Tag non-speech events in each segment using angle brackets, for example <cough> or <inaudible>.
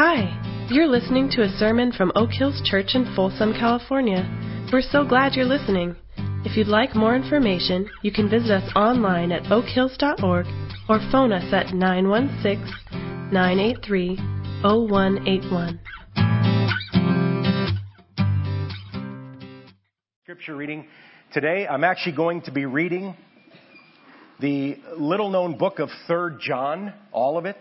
Hi, you're listening to a sermon from Oak Hills Church in Folsom, California. We're so glad you're listening. If you'd like more information, you can visit us online at oakhills.org or phone us at 916 983 0181. Scripture reading today. I'm actually going to be reading the little known book of 3rd John, all of it.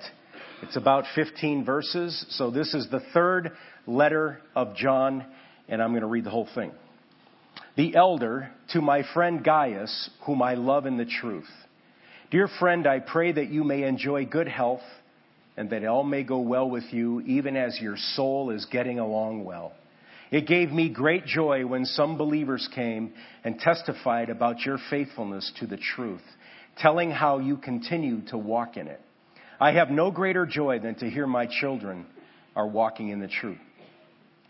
It's about 15 verses. So this is the third letter of John, and I'm going to read the whole thing. The elder to my friend Gaius, whom I love in the truth. Dear friend, I pray that you may enjoy good health and that all may go well with you, even as your soul is getting along well. It gave me great joy when some believers came and testified about your faithfulness to the truth, telling how you continue to walk in it. I have no greater joy than to hear my children are walking in the truth.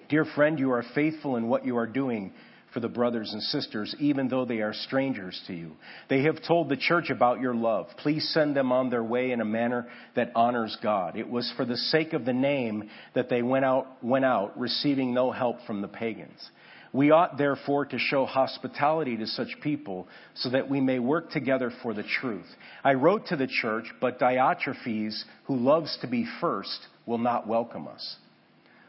Dear friend, you are faithful in what you are doing for the brothers and sisters, even though they are strangers to you. They have told the church about your love. Please send them on their way in a manner that honors God. It was for the sake of the name that they went out, went out, receiving no help from the pagans. We ought therefore to show hospitality to such people so that we may work together for the truth. I wrote to the church, but Diotrephes, who loves to be first, will not welcome us.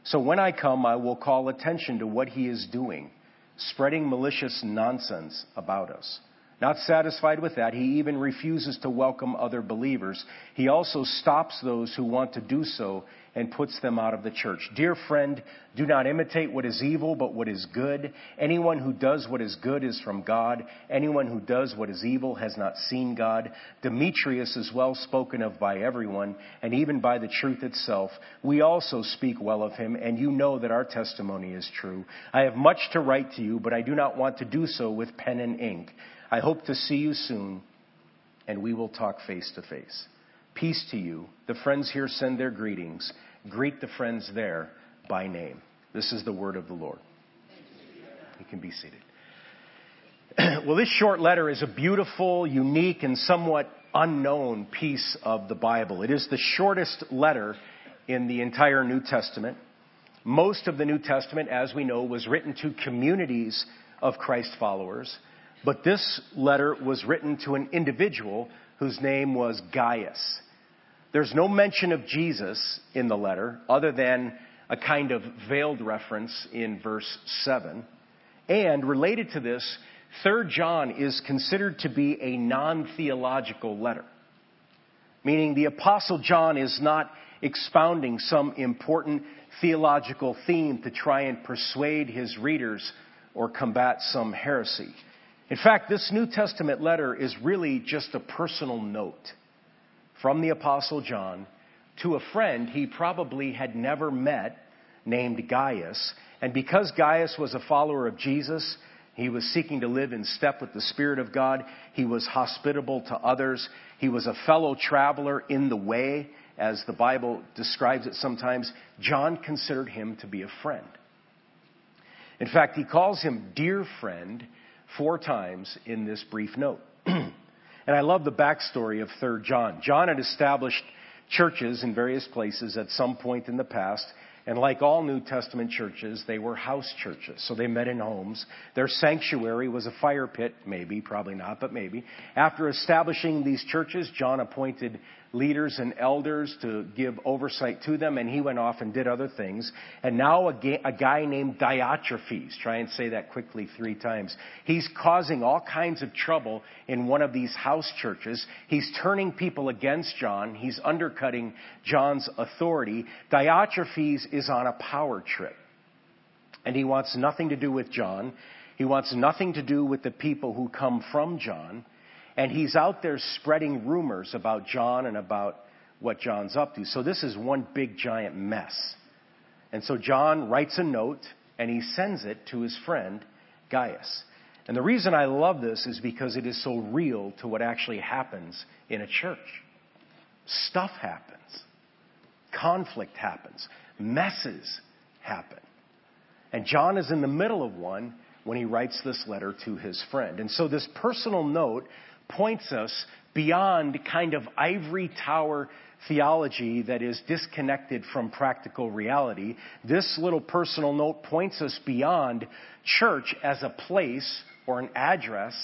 So when I come, I will call attention to what he is doing, spreading malicious nonsense about us. Not satisfied with that, he even refuses to welcome other believers. He also stops those who want to do so and puts them out of the church. Dear friend, do not imitate what is evil, but what is good. Anyone who does what is good is from God. Anyone who does what is evil has not seen God. Demetrius is well spoken of by everyone, and even by the truth itself. We also speak well of him, and you know that our testimony is true. I have much to write to you, but I do not want to do so with pen and ink. I hope to see you soon, and we will talk face to face. Peace to you. The friends here send their greetings. Greet the friends there by name. This is the word of the Lord. You can be seated. <clears throat> well, this short letter is a beautiful, unique, and somewhat unknown piece of the Bible. It is the shortest letter in the entire New Testament. Most of the New Testament, as we know, was written to communities of Christ followers. But this letter was written to an individual whose name was Gaius. There's no mention of Jesus in the letter other than a kind of veiled reference in verse 7. And related to this, 3rd John is considered to be a non-theological letter. Meaning the apostle John is not expounding some important theological theme to try and persuade his readers or combat some heresy. In fact, this New Testament letter is really just a personal note from the Apostle John to a friend he probably had never met named Gaius. And because Gaius was a follower of Jesus, he was seeking to live in step with the Spirit of God. He was hospitable to others. He was a fellow traveler in the way, as the Bible describes it sometimes. John considered him to be a friend. In fact, he calls him dear friend four times in this brief note. <clears throat> and I love the backstory of 3rd John. John had established churches in various places at some point in the past. And like all New Testament churches, they were house churches. So they met in homes. Their sanctuary was a fire pit, maybe, probably not, but maybe. After establishing these churches, John appointed leaders and elders to give oversight to them, and he went off and did other things. And now a, ga- a guy named Diotrephes, try and say that quickly three times, he's causing all kinds of trouble in one of these house churches. He's turning people against John. He's undercutting John's authority. Diotrephes is on a power trip. And he wants nothing to do with John. He wants nothing to do with the people who come from John. And he's out there spreading rumors about John and about what John's up to. So this is one big giant mess. And so John writes a note and he sends it to his friend Gaius. And the reason I love this is because it is so real to what actually happens in a church. Stuff happens. Conflict happens. Messes happen. And John is in the middle of one when he writes this letter to his friend. And so this personal note points us beyond kind of ivory tower theology that is disconnected from practical reality. This little personal note points us beyond church as a place or an address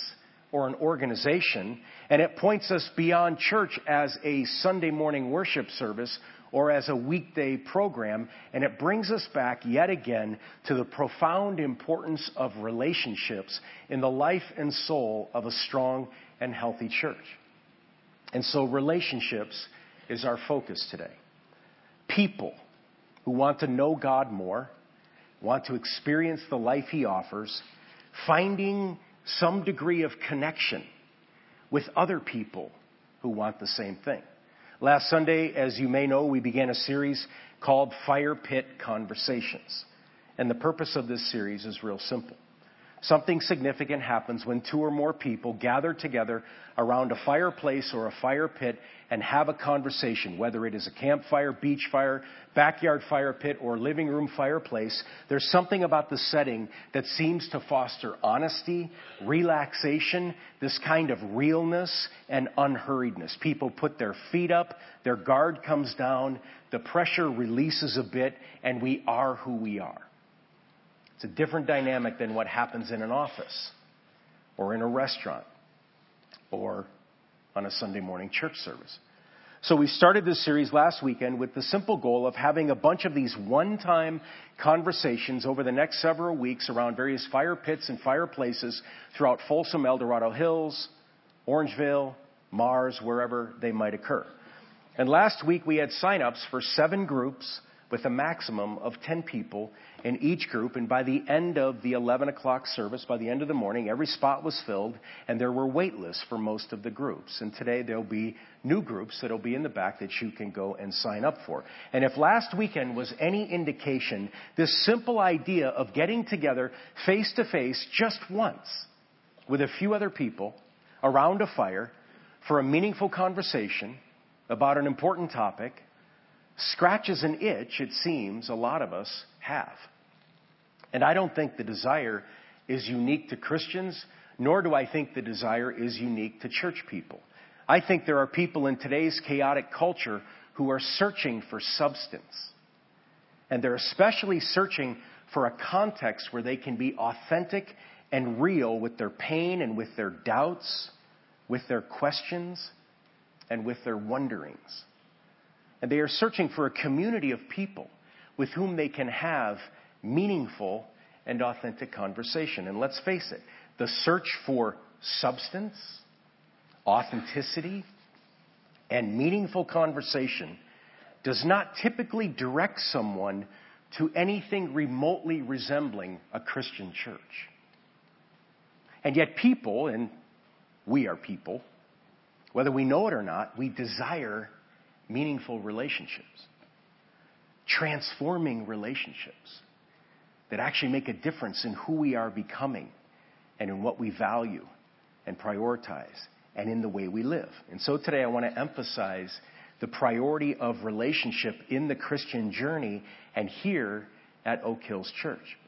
or an organization, and it points us beyond church as a Sunday morning worship service or as a weekday program, and it brings us back yet again to the profound importance of relationships in the life and soul of a strong and healthy church. And so, relationships is our focus today. People who want to know God more, want to experience the life He offers, finding some degree of connection with other people who want the same thing. Last Sunday, as you may know, we began a series called Fire Pit Conversations. And the purpose of this series is real simple. Something significant happens when two or more people gather together around a fireplace or a fire pit and have a conversation, whether it is a campfire, beach fire, backyard fire pit, or living room fireplace. There's something about the setting that seems to foster honesty, relaxation, this kind of realness and unhurriedness. People put their feet up, their guard comes down, the pressure releases a bit, and we are who we are. It's a different dynamic than what happens in an office or in a restaurant or on a Sunday morning church service. So we started this series last weekend with the simple goal of having a bunch of these one-time conversations over the next several weeks around various fire pits and fireplaces throughout Folsom, El Dorado Hills, Orangevale, Mars, wherever they might occur. And last week we had sign-ups for seven groups with a maximum of 10 people in each group. And by the end of the 11 o'clock service, by the end of the morning, every spot was filled and there were wait lists for most of the groups. And today there'll be new groups that'll be in the back that you can go and sign up for. And if last weekend was any indication, this simple idea of getting together face to face just once with a few other people around a fire for a meaningful conversation about an important topic scratches an itch, it seems, a lot of us have. And I don't think the desire is unique to Christians, nor do I think the desire is unique to church people. I think there are people in today's chaotic culture who are searching for substance. And they're especially searching for a context where they can be authentic and real with their pain and with their doubts, with their questions, and with their wonderings. And they are searching for a community of people with whom they can have meaningful and authentic conversation. And let's face it, the search for substance, authenticity, and meaningful conversation does not typically direct someone to anything remotely resembling a Christian church. And yet, people, and we are people, whether we know it or not, we desire meaningful relationships, transforming relationships that actually make a difference in who we are becoming and in what we value and prioritize and in the way we live. And so today I want to emphasize the priority of relationship in the Christian journey and here at Oak Hills Church.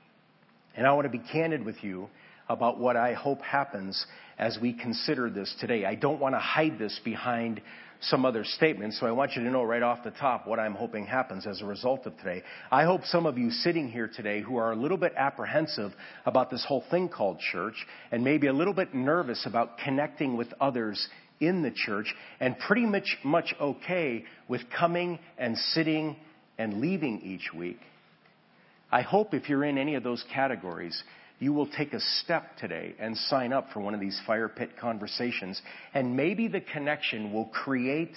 And I want to be candid with you about what I hope happens as we consider this today. I don't want to hide this behind some other statements, so I want you to know right off the top what I'm hoping happens as a result of today. I hope some of you sitting here today who are a little bit apprehensive about this whole thing called church and maybe a little bit nervous about connecting with others in the church and pretty much, much okay with coming and sitting and leaving each week. I hope if you're in any of those categories, you will take a step today and sign up for one of these fire pit conversations. And maybe the connection will create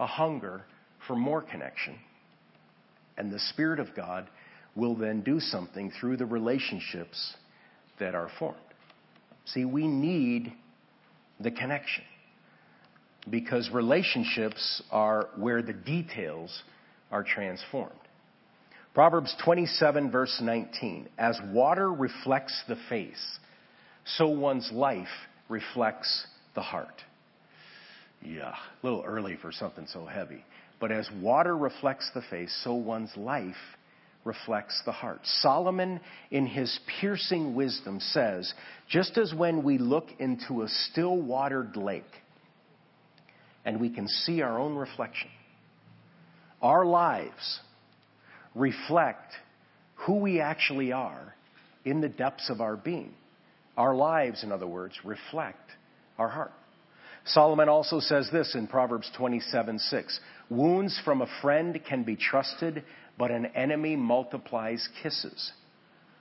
a hunger for more connection. And the Spirit of God will then do something through the relationships that are formed. See, we need the connection because relationships are where the details are transformed. Proverbs 27, verse 19. As water reflects the face, so one's life reflects the heart. Yeah, a little early for something so heavy. But as water reflects the face, so one's life reflects the heart. Solomon, in his piercing wisdom, says just as when we look into a still watered lake, and we can see our own reflection. Our lives reflect who we actually are in the depths of our being. Our lives, in other words, reflect our heart. Solomon also says this in Proverbs 27 6. Wounds from a friend can be trusted, but an enemy multiplies kisses.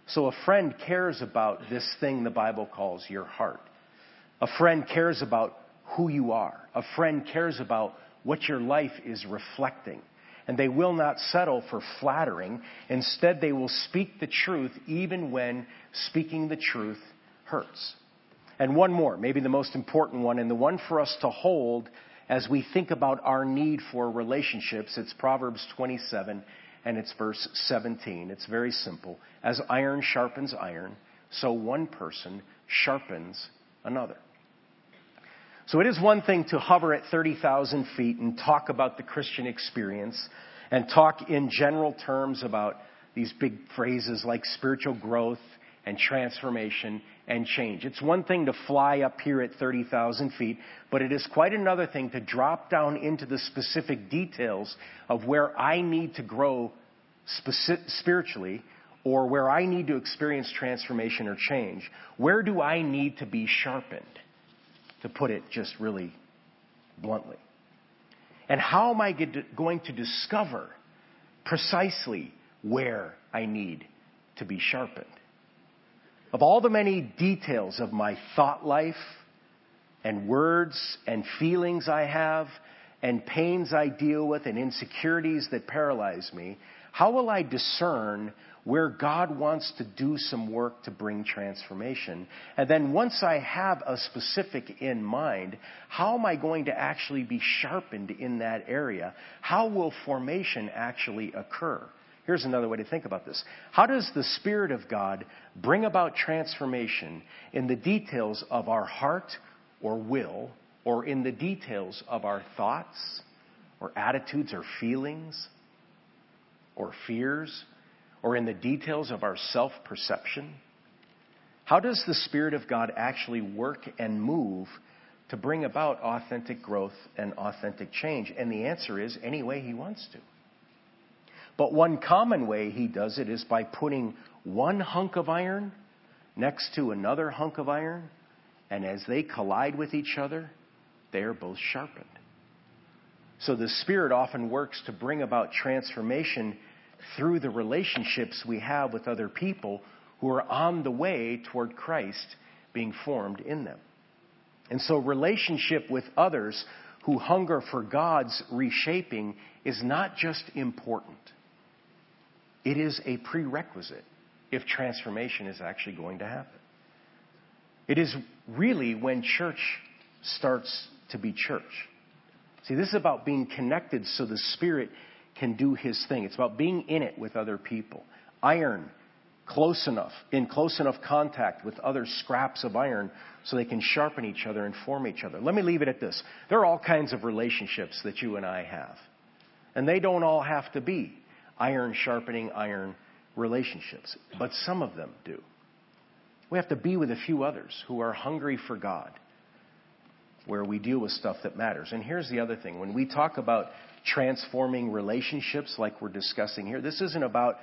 So a friend cares about this thing the Bible calls your heart. A friend cares about who you are. A friend cares about what your life is reflecting. And they will not settle for flattering. Instead, they will speak the truth even when speaking the truth hurts. And one more, maybe the most important one, and the one for us to hold as we think about our need for relationships. It's Proverbs 27 and it's verse 17. It's very simple. As iron sharpens iron, so one person sharpens another. So it is one thing to hover at 30,000 feet and talk about the Christian experience and talk in general terms about these big phrases like spiritual growth and transformation and change. It's one thing to fly up here at 30,000 feet, but it is quite another thing to drop down into the specific details of where I need to grow spiritually or where I need to experience transformation or change. Where do I need to be sharpened? To put it just really bluntly. And how am I going to discover precisely where I need to be sharpened? Of all the many details of my thought life and words and feelings I have and pains I deal with and insecurities that paralyze me, how will I discern where God wants to do some work to bring transformation. And then once I have a specific in mind, how am I going to actually be sharpened in that area? How will formation actually occur? Here's another way to think about this. How does the Spirit of God bring about transformation in the details of our heart or will, or in the details of our thoughts, or attitudes, or feelings, or fears, or in the details of our self perception? How does the Spirit of God actually work and move to bring about authentic growth and authentic change? And the answer is any way He wants to. But one common way He does it is by putting one hunk of iron next to another hunk of iron, and as they collide with each other, they are both sharpened. So the Spirit often works to bring about transformation through the relationships we have with other people who are on the way toward Christ being formed in them. And so, relationship with others who hunger for God's reshaping is not just important, it is a prerequisite if transformation is actually going to happen. It is really when church starts to be church. See, this is about being connected so the Spirit can do his thing. It's about being in it with other people. Iron, close enough, in close enough contact with other scraps of iron so they can sharpen each other and form each other. Let me leave it at this. There are all kinds of relationships that you and I have. And they don't all have to be iron sharpening iron relationships, but some of them do. We have to be with a few others who are hungry for God, where we deal with stuff that matters. And here's the other thing when we talk about transforming relationships like we're discussing here. This isn't about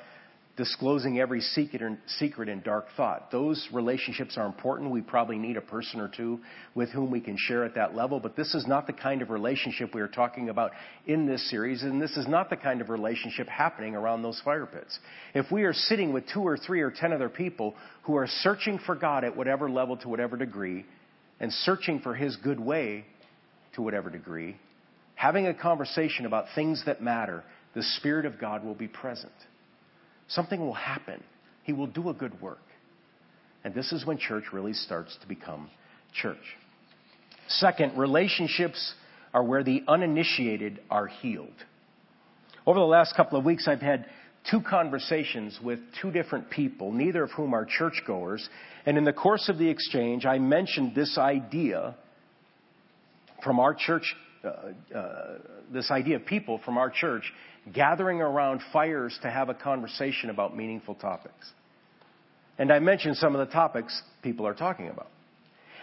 disclosing every secret, and dark thought. Those relationships are important. We probably need a person or two with whom we can share at that level, but this is not the kind of relationship we are talking about in this series, and this is not the kind of relationship happening around those fire pits. If we are sitting with two or three or ten other people who are searching for God at whatever level to whatever degree, and searching for His good way to whatever degree, having a conversation about things that matter, the Spirit of God will be present. Something will happen. He will do a good work. And this is when church really starts to become church. Second, relationships are where the uninitiated are healed. Over the last couple of weeks, I've had two conversations with two different people, neither of whom are churchgoers. And in the course of the exchange, I mentioned this idea from our church Uh, uh, this idea of people from our church gathering around fires to have a conversation about meaningful topics. And I mentioned some of the topics people are talking about.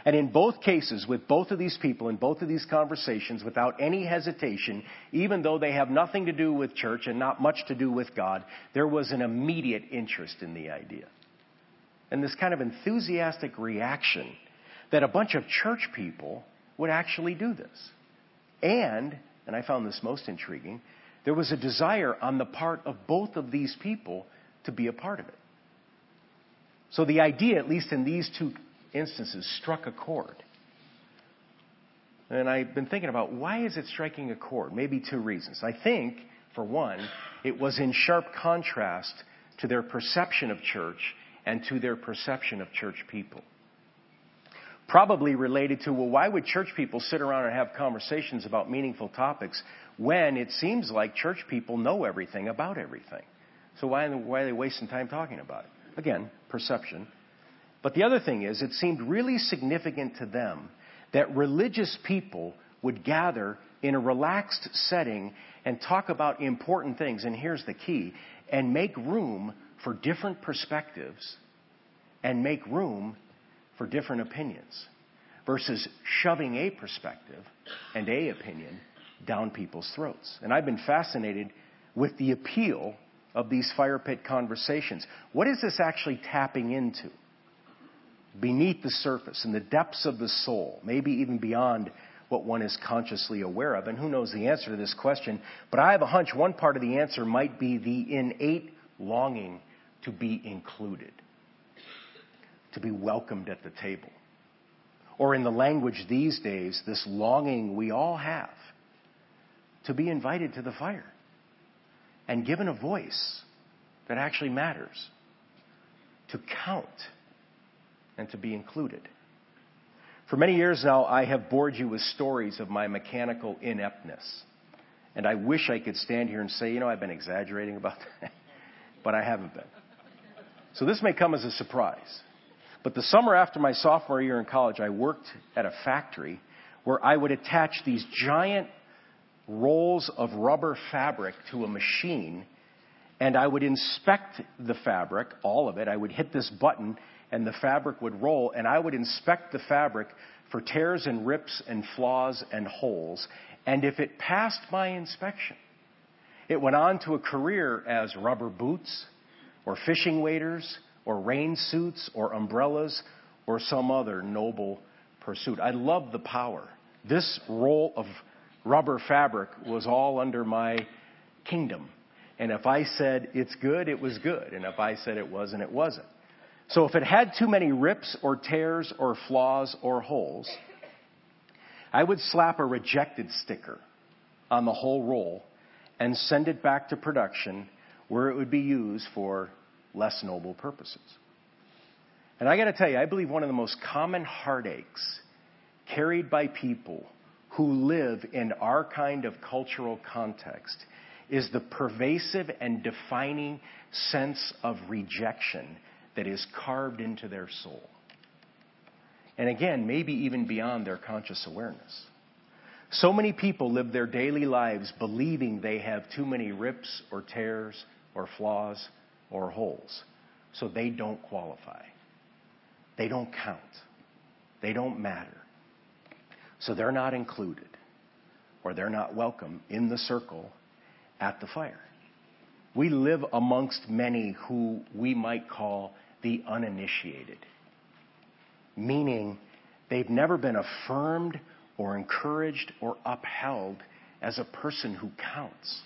And in both cases, with both of these people, in both of these conversations, without any hesitation, even though they have nothing to do with church and not much to do with God, there was an immediate interest in the idea. And this kind of enthusiastic reaction that a bunch of church people would actually do this. And, and I found this most intriguing, there was a desire on the part of both of these people to be a part of it. So the idea, at least in these two instances, struck a chord. And I've been thinking about why is it striking a chord? Maybe two reasons. I think, for one, it was in sharp contrast to their perception of church and to their perception of church people. Probably related to, well, why would church people sit around and have conversations about meaningful topics when it seems like church people know everything about everything? So why, why are they wasting time talking about it? Again, perception. But the other thing is, it seemed really significant to them that religious people would gather in a relaxed setting and talk about important things. And here's the key and make room for different perspectives and make room for different opinions versus shoving a perspective and a opinion down people's throats. And I've been fascinated with the appeal of these fire pit conversations. What is this actually tapping into? Beneath the surface, in the depths of the soul, maybe even beyond what one is consciously aware of. And who knows the answer to this question? But I have a hunch one part of the answer might be the innate longing to be included, to be welcomed at the table. Or in the language these days, this longing we all have to be invited to the fire and given a voice that actually matters, to count and to be included. For many years now, I have bored you with stories of my mechanical ineptness. And I wish I could stand here and say, you know, I've been exaggerating about <laughs> that, but I haven't been. So this may come as a surprise. But the summer after my sophomore year in college, I worked at a factory where I would attach these giant rolls of rubber fabric to a machine and I would inspect the fabric, all of it. I would hit this button and the fabric would roll and I would inspect the fabric for tears and rips and flaws and holes. And if it passed my inspection, it went on to a career as rubber boots or fishing waders or rain suits or umbrellas or some other noble pursuit. I love the power. This roll of rubber fabric was all under my kingdom. And if I said it's good, it was good. And if I said it wasn't, it wasn't. So if it had too many rips or tears or flaws or holes, I would slap a rejected sticker on the whole roll and send it back to production where it would be used for less noble purposes. And I got to tell you, I believe one of the most common heartaches carried by people who live in our kind of cultural context is the pervasive and defining sense of rejection that is carved into their soul. And again, maybe even beyond their conscious awareness. So many people live their daily lives believing they have too many rips or tears or flaws or holes. So they don't qualify. They don't count. They don't matter. So they're not included or they're not welcome in the circle at the fire. We live amongst many who we might call the uninitiated, meaning they've never been affirmed or encouraged or upheld as a person who counts.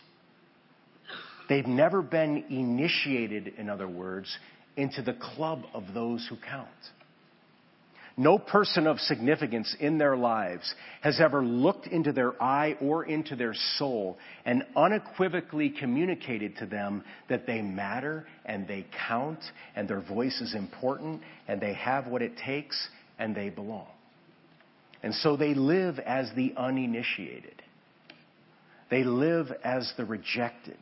They've never been initiated, in other words, into the club of those who count. No person of significance in their lives has ever looked into their eye or into their soul and unequivocally communicated to them that they matter and they count and their voice is important and they have what it takes and they belong. And so they live as the uninitiated. They live as the rejected.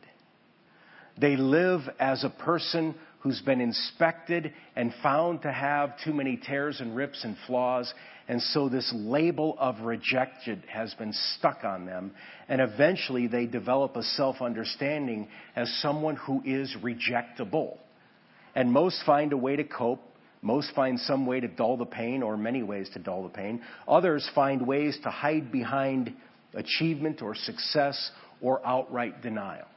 They live as a person who's been inspected and found to have too many tears and rips and flaws. And so this label of rejected has been stuck on them. And eventually they develop a self understanding as someone who is rejectable. And most find a way to cope Most find some way to dull the pain, or many ways to dull the pain. Others find ways to hide behind achievement or success or outright denial.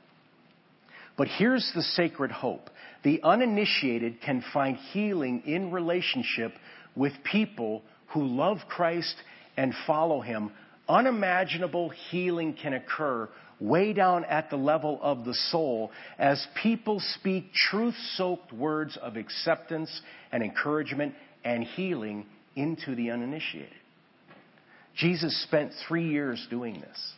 But here's the sacred hope the uninitiated can find healing in relationship with people who love Christ and follow Him. Unimaginable healing can occur way down at the level of the soul as people speak truth soaked words of acceptance and encouragement and healing into the uninitiated. Jesus spent three years doing this.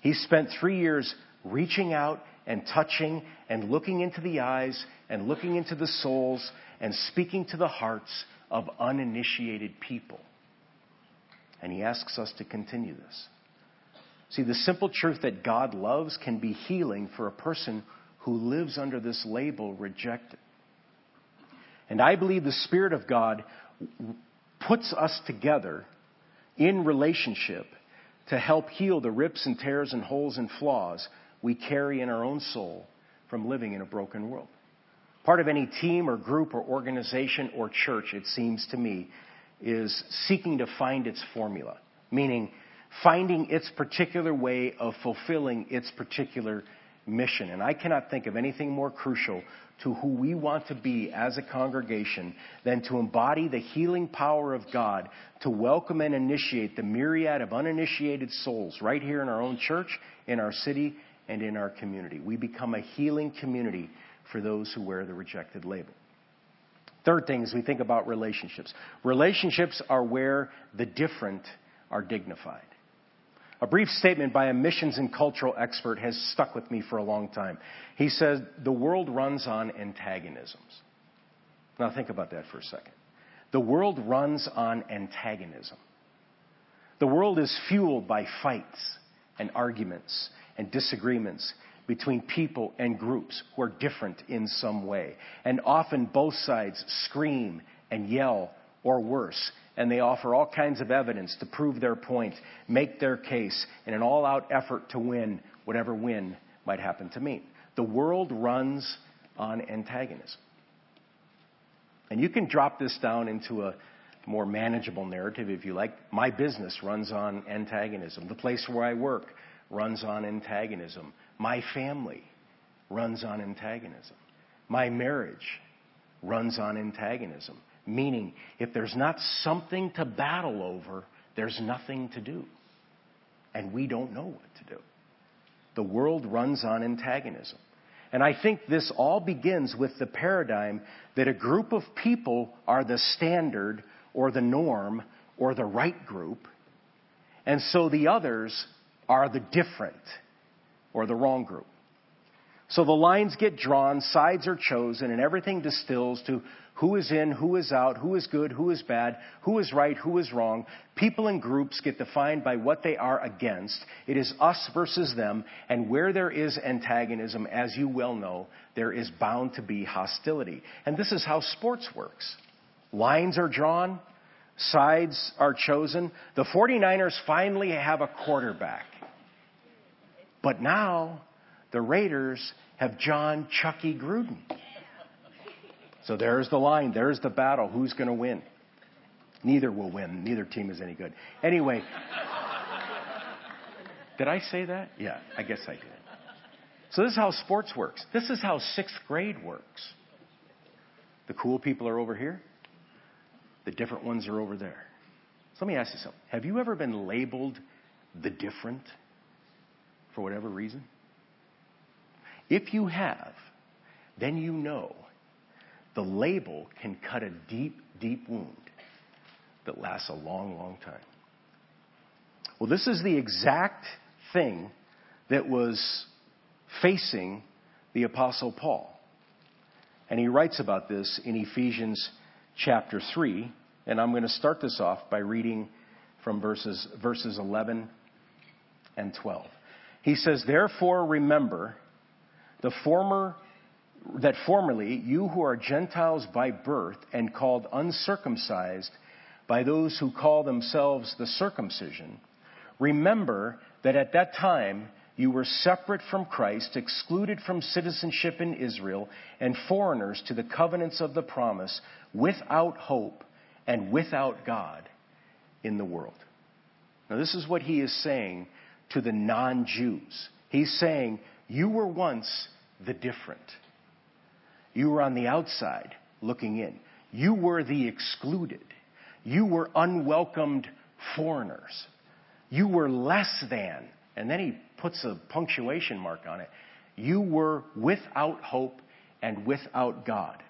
He spent three years reaching out and touching and looking into the eyes and looking into the souls and speaking to the hearts of uninitiated people. And he asks us to continue this. See, the simple truth that God loves can be healing for a person who lives under this label rejected. And I believe the Spirit of God puts us together in relationship to help heal the rips and tears and holes and flaws we carry in our own soul from living in a broken world. Part of any team or group or organization or church, it seems to me, is seeking to find its formula, meaning finding its particular way of fulfilling its particular mission. And I cannot think of anything more crucial to who we want to be as a congregation than to embody the healing power of God to welcome and initiate the myriad of uninitiated souls right here in our own church, in our city, and in our community. We become a healing community for those who wear the rejected label. Third thing is we think about relationships. Relationships are where the different are dignified. A brief statement by a missions and cultural expert has stuck with me for a long time. He says, The world runs on antagonisms. Now, think about that for a second. The world runs on antagonism. The world is fueled by fights and arguments and disagreements between people and groups who are different in some way. And often both sides scream and yell, or worse, and they offer all kinds of evidence to prove their point, make their case, in an all out effort to win whatever win might happen to mean. The world runs on antagonism. And you can drop this down into a more manageable narrative if you like. My business runs on antagonism. The place where I work runs on antagonism. My family runs on antagonism. My marriage runs on antagonism. Meaning, if there's not something to battle over, there's nothing to do. And we don't know what to do. The world runs on antagonism. And I think this all begins with the paradigm that a group of people are the standard or the norm or the right group, and so the others are the different or the wrong group. So the lines get drawn, sides are chosen, and everything distills to who is in, who is out, who is good, who is bad, who is right, who is wrong. People and groups get defined by what they are against. It is us versus them, and where there is antagonism, as you well know, there is bound to be hostility. And this is how sports works. Lines are drawn, sides are chosen. The 49ers finally have a quarterback. But now, the Raiders have Jon Chucky Gruden. So there's the line, there's the battle. Who's going to win? Neither will win. Neither team is any good. Anyway, did I say that? Yeah, I guess I did. So this is how sports works. This is how sixth grade works. The cool people are over here. The different ones are over there. So let me ask you something. Have you ever been labeled the different for whatever reason? If you have, then you know the label can cut a deep, deep wound that lasts a long, long time. Well, this is the exact thing that was facing the Apostle Paul. And he writes about this in Ephesians chapter 3. And I'm going to start this off by reading from verses, verses 11 and 12. He says, Therefore, remember the former that formerly you who are Gentiles by birth and called uncircumcised by those who call themselves the circumcision, remember that at that time you were separate from Christ, excluded from citizenship in Israel, and foreigners to the covenants of the promise, without hope and without God in the world. Now, this is what he is saying to the non Jews. He's saying, You were once the different. You were on the outside looking in. You were the excluded. You were unwelcomed foreigners. You were less than. And then he puts a punctuation mark on it. You were without hope and without God.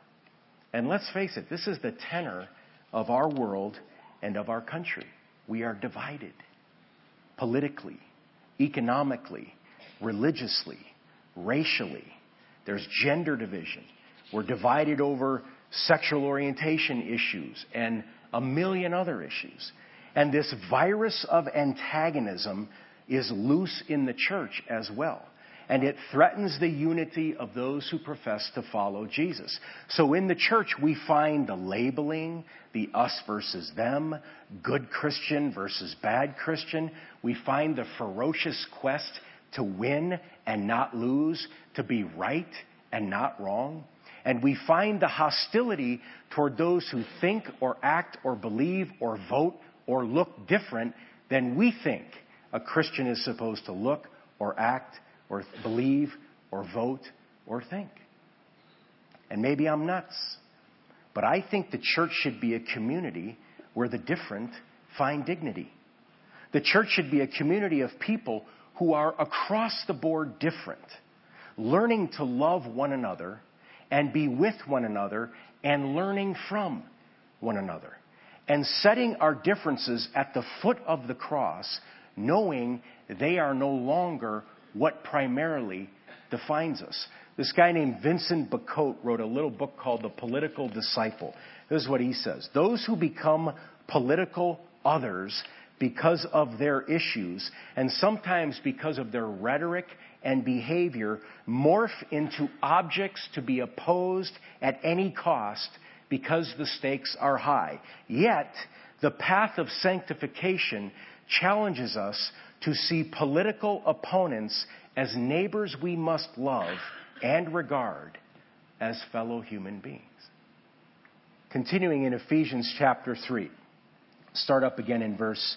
And let's face it, this is the tenor of our world and of our country. We are divided politically, economically, religiously, racially. There's gender division. We're divided over sexual orientation issues and a million other issues. And this virus of antagonism is loose in the church as well. And it threatens the unity of those who profess to follow Jesus. So in the church, we find the labeling, the us versus them, good Christian versus bad Christian. We find the ferocious quest to win and not lose, to be right and not wrong. And we find the hostility toward those who think or act or believe or vote or look different than we think a Christian is supposed to look or act or believe or vote or think. And maybe I'm nuts, but I think the church should be a community where the different find dignity. The church should be a community of people who are across the board different, learning to love one another and be with one another and learning from one another. And setting our differences at the foot of the cross knowing they are no longer what primarily defines us. This guy named Vincent Bacote wrote a little book called The Political Disciple. This is what he says Those who become political others because of their issues, and sometimes because of their rhetoric and behavior, morph into objects to be opposed at any cost because the stakes are high. Yet, the path of sanctification challenges us to see political opponents as neighbors we must love and regard as fellow human beings. Continuing in Ephesians chapter 3, start up again in verse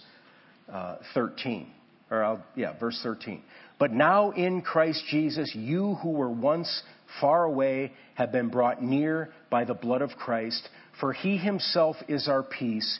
uh, 13. Or, uh, yeah, verse 13. But now in Christ Jesus, you who were once far away have been brought near by the blood of Christ, for he himself is our peace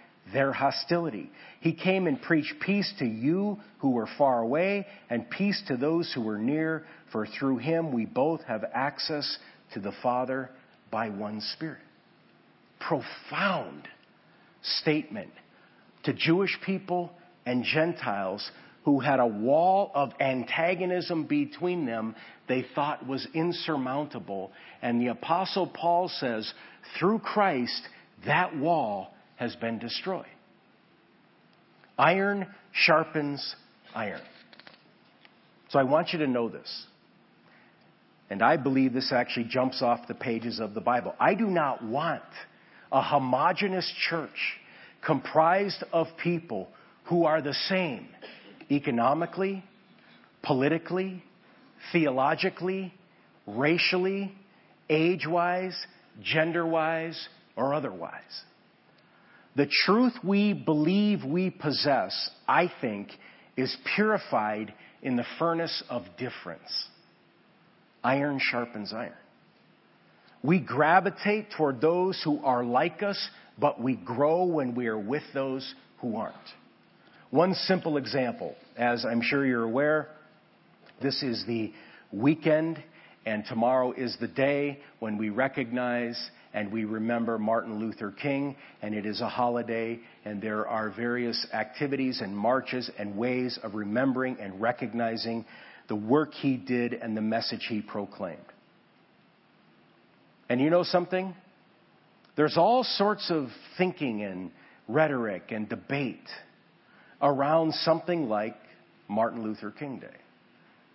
their hostility. He came and preached peace to you who were far away and peace to those who were near, for through him we both have access to the Father by one Spirit. Profound statement to Jewish people and Gentiles who had a wall of antagonism between them they thought was insurmountable. And the Apostle Paul says, through Christ, that wall has been destroyed. Iron sharpens iron. So I want you to know this. And I believe this actually jumps off the pages of the Bible. I do not want a homogenous church comprised of people who are the same economically, politically, theologically, racially, age wise, gender wise, or otherwise. The truth we believe we possess, I think, is purified in the furnace of difference. Iron sharpens iron. We gravitate toward those who are like us, but we grow when we are with those who aren't. One simple example, as I'm sure you're aware, this is the weekend, and tomorrow is the day when we recognize and we remember Martin Luther King, and it is a holiday, and there are various activities and marches and ways of remembering and recognizing the work he did and the message he proclaimed. And you know something? There's all sorts of thinking and rhetoric and debate around something like Martin Luther King Day.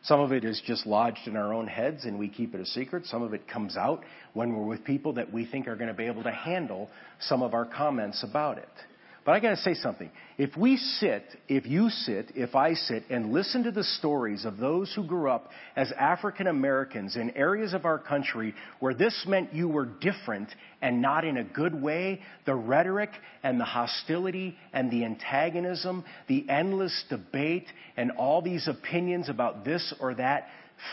Some of it is just lodged in our own heads and we keep it a secret. Some of it comes out when we're with people that we think are going to be able to handle some of our comments about it. But I got to say something. If we sit, if you sit, if I sit and listen to the stories of those who grew up as African Americans in areas of our country where this meant you were different and not in a good way, the rhetoric and the hostility and the antagonism, the endless debate and all these opinions about this or that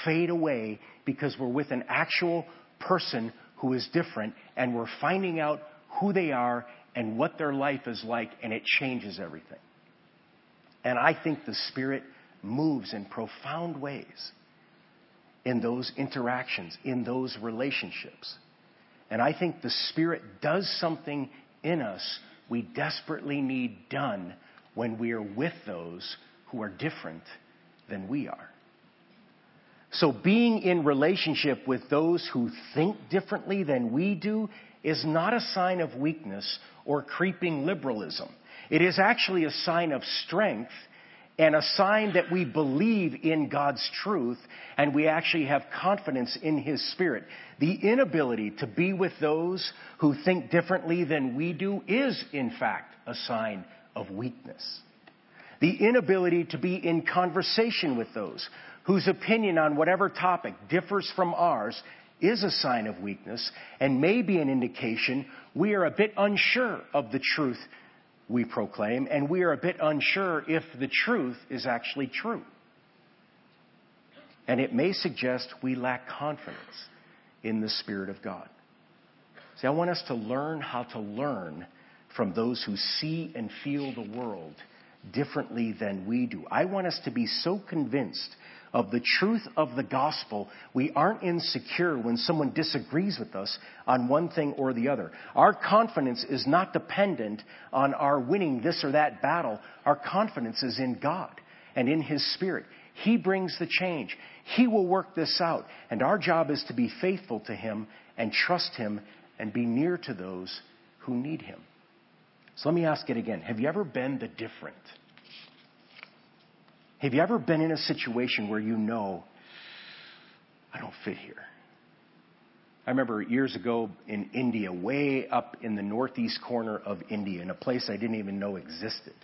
fade away because we're with an actual person who is different and we're finding out who they are and what their life is like, and it changes everything. And I think the Spirit moves in profound ways in those interactions, in those relationships. And I think the Spirit does something in us we desperately need done when we are with those who are different than we are. So being in relationship with those who think differently than we do is not a sign of weakness or creeping liberalism. It is actually a sign of strength and a sign that we believe in God's truth and we actually have confidence in His Spirit. The inability to be with those who think differently than we do is, in fact, a sign of weakness. The inability to be in conversation with those whose opinion on whatever topic differs from ours is a sign of weakness and may be an indication we are a bit unsure of the truth we proclaim, and we are a bit unsure if the truth is actually true. And it may suggest we lack confidence in the Spirit of God. See, I want us to learn how to learn from those who see and feel the world differently than we do. I want us to be so convinced of the truth of the gospel, we aren't insecure when someone disagrees with us on one thing or the other. Our confidence is not dependent on our winning this or that battle. Our confidence is in God and in His Spirit. He brings the change. He will work this out. And our job is to be faithful to Him and trust Him and be near to those who need Him. So let me ask it again. Have you ever been the different? Have you ever been in a situation where you know, I don't fit here? I remember years ago in India, way up in the northeast corner of India, in a place I didn't even know existed.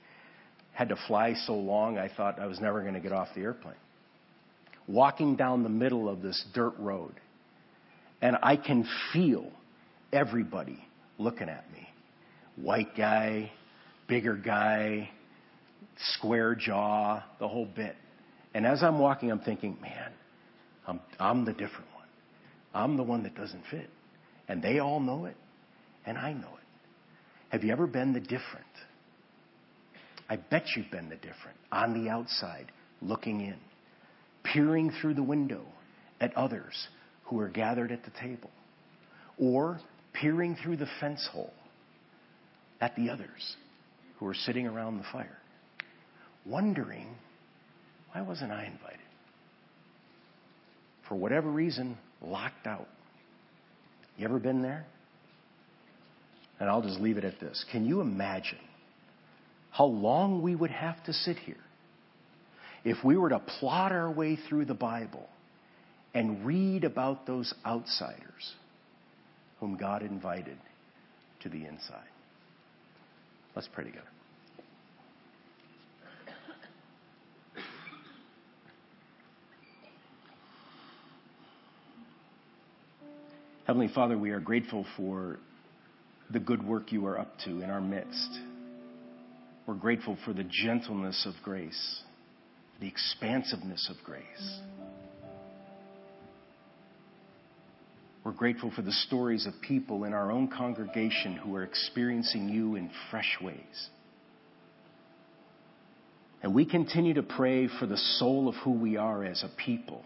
Had to fly so long, I thought I was never going to get off the airplane. Walking down the middle of this dirt road, and I can feel everybody looking at me. White guy, bigger guy, square jaw, the whole bit. And as I'm walking, I'm thinking, man, I'm, I'm the different one. I'm the one that doesn't fit. And they all know it, and I know it. Have you ever been the different? I bet you've been the different on the outside, looking in, peering through the window at others who are gathered at the table, or peering through the fence hole at the others who are sitting around the fire wondering, why wasn't I invited? For whatever reason, locked out. You ever been there? And I'll just leave it at this. Can you imagine how long we would have to sit here if we were to plot our way through the Bible and read about those outsiders whom God invited to the inside? Let's pray together. Heavenly Father, we are grateful for the good work you are up to in our midst. We're grateful for the gentleness of grace, the expansiveness of grace. We're grateful for the stories of people in our own congregation who are experiencing you in fresh ways. And we continue to pray for the soul of who we are as a people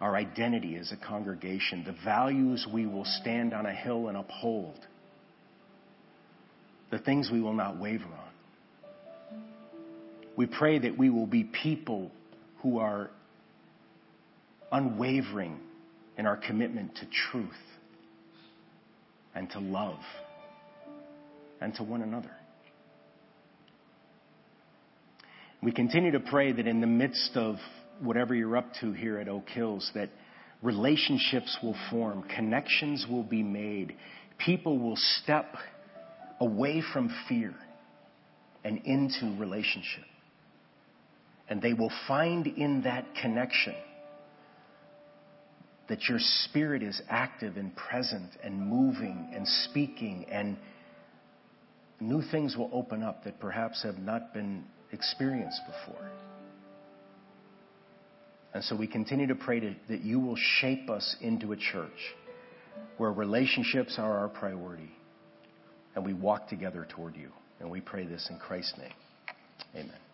our identity as a congregation, the values we will stand on a hill and uphold, the things we will not waver on. We pray that we will be people who are unwavering in our commitment to truth and to love and to one another. We continue to pray that in the midst of whatever you're up to here at Oak Hills, that relationships will form, connections will be made, people will step away from fear and into relationship. And they will find in that connection that your spirit is active and present and moving and speaking, and new things will open up that perhaps have not been experienced before. And so we continue to pray to, that you will shape us into a church where relationships are our priority and we walk together toward you. And we pray this in Christ's name. Amen.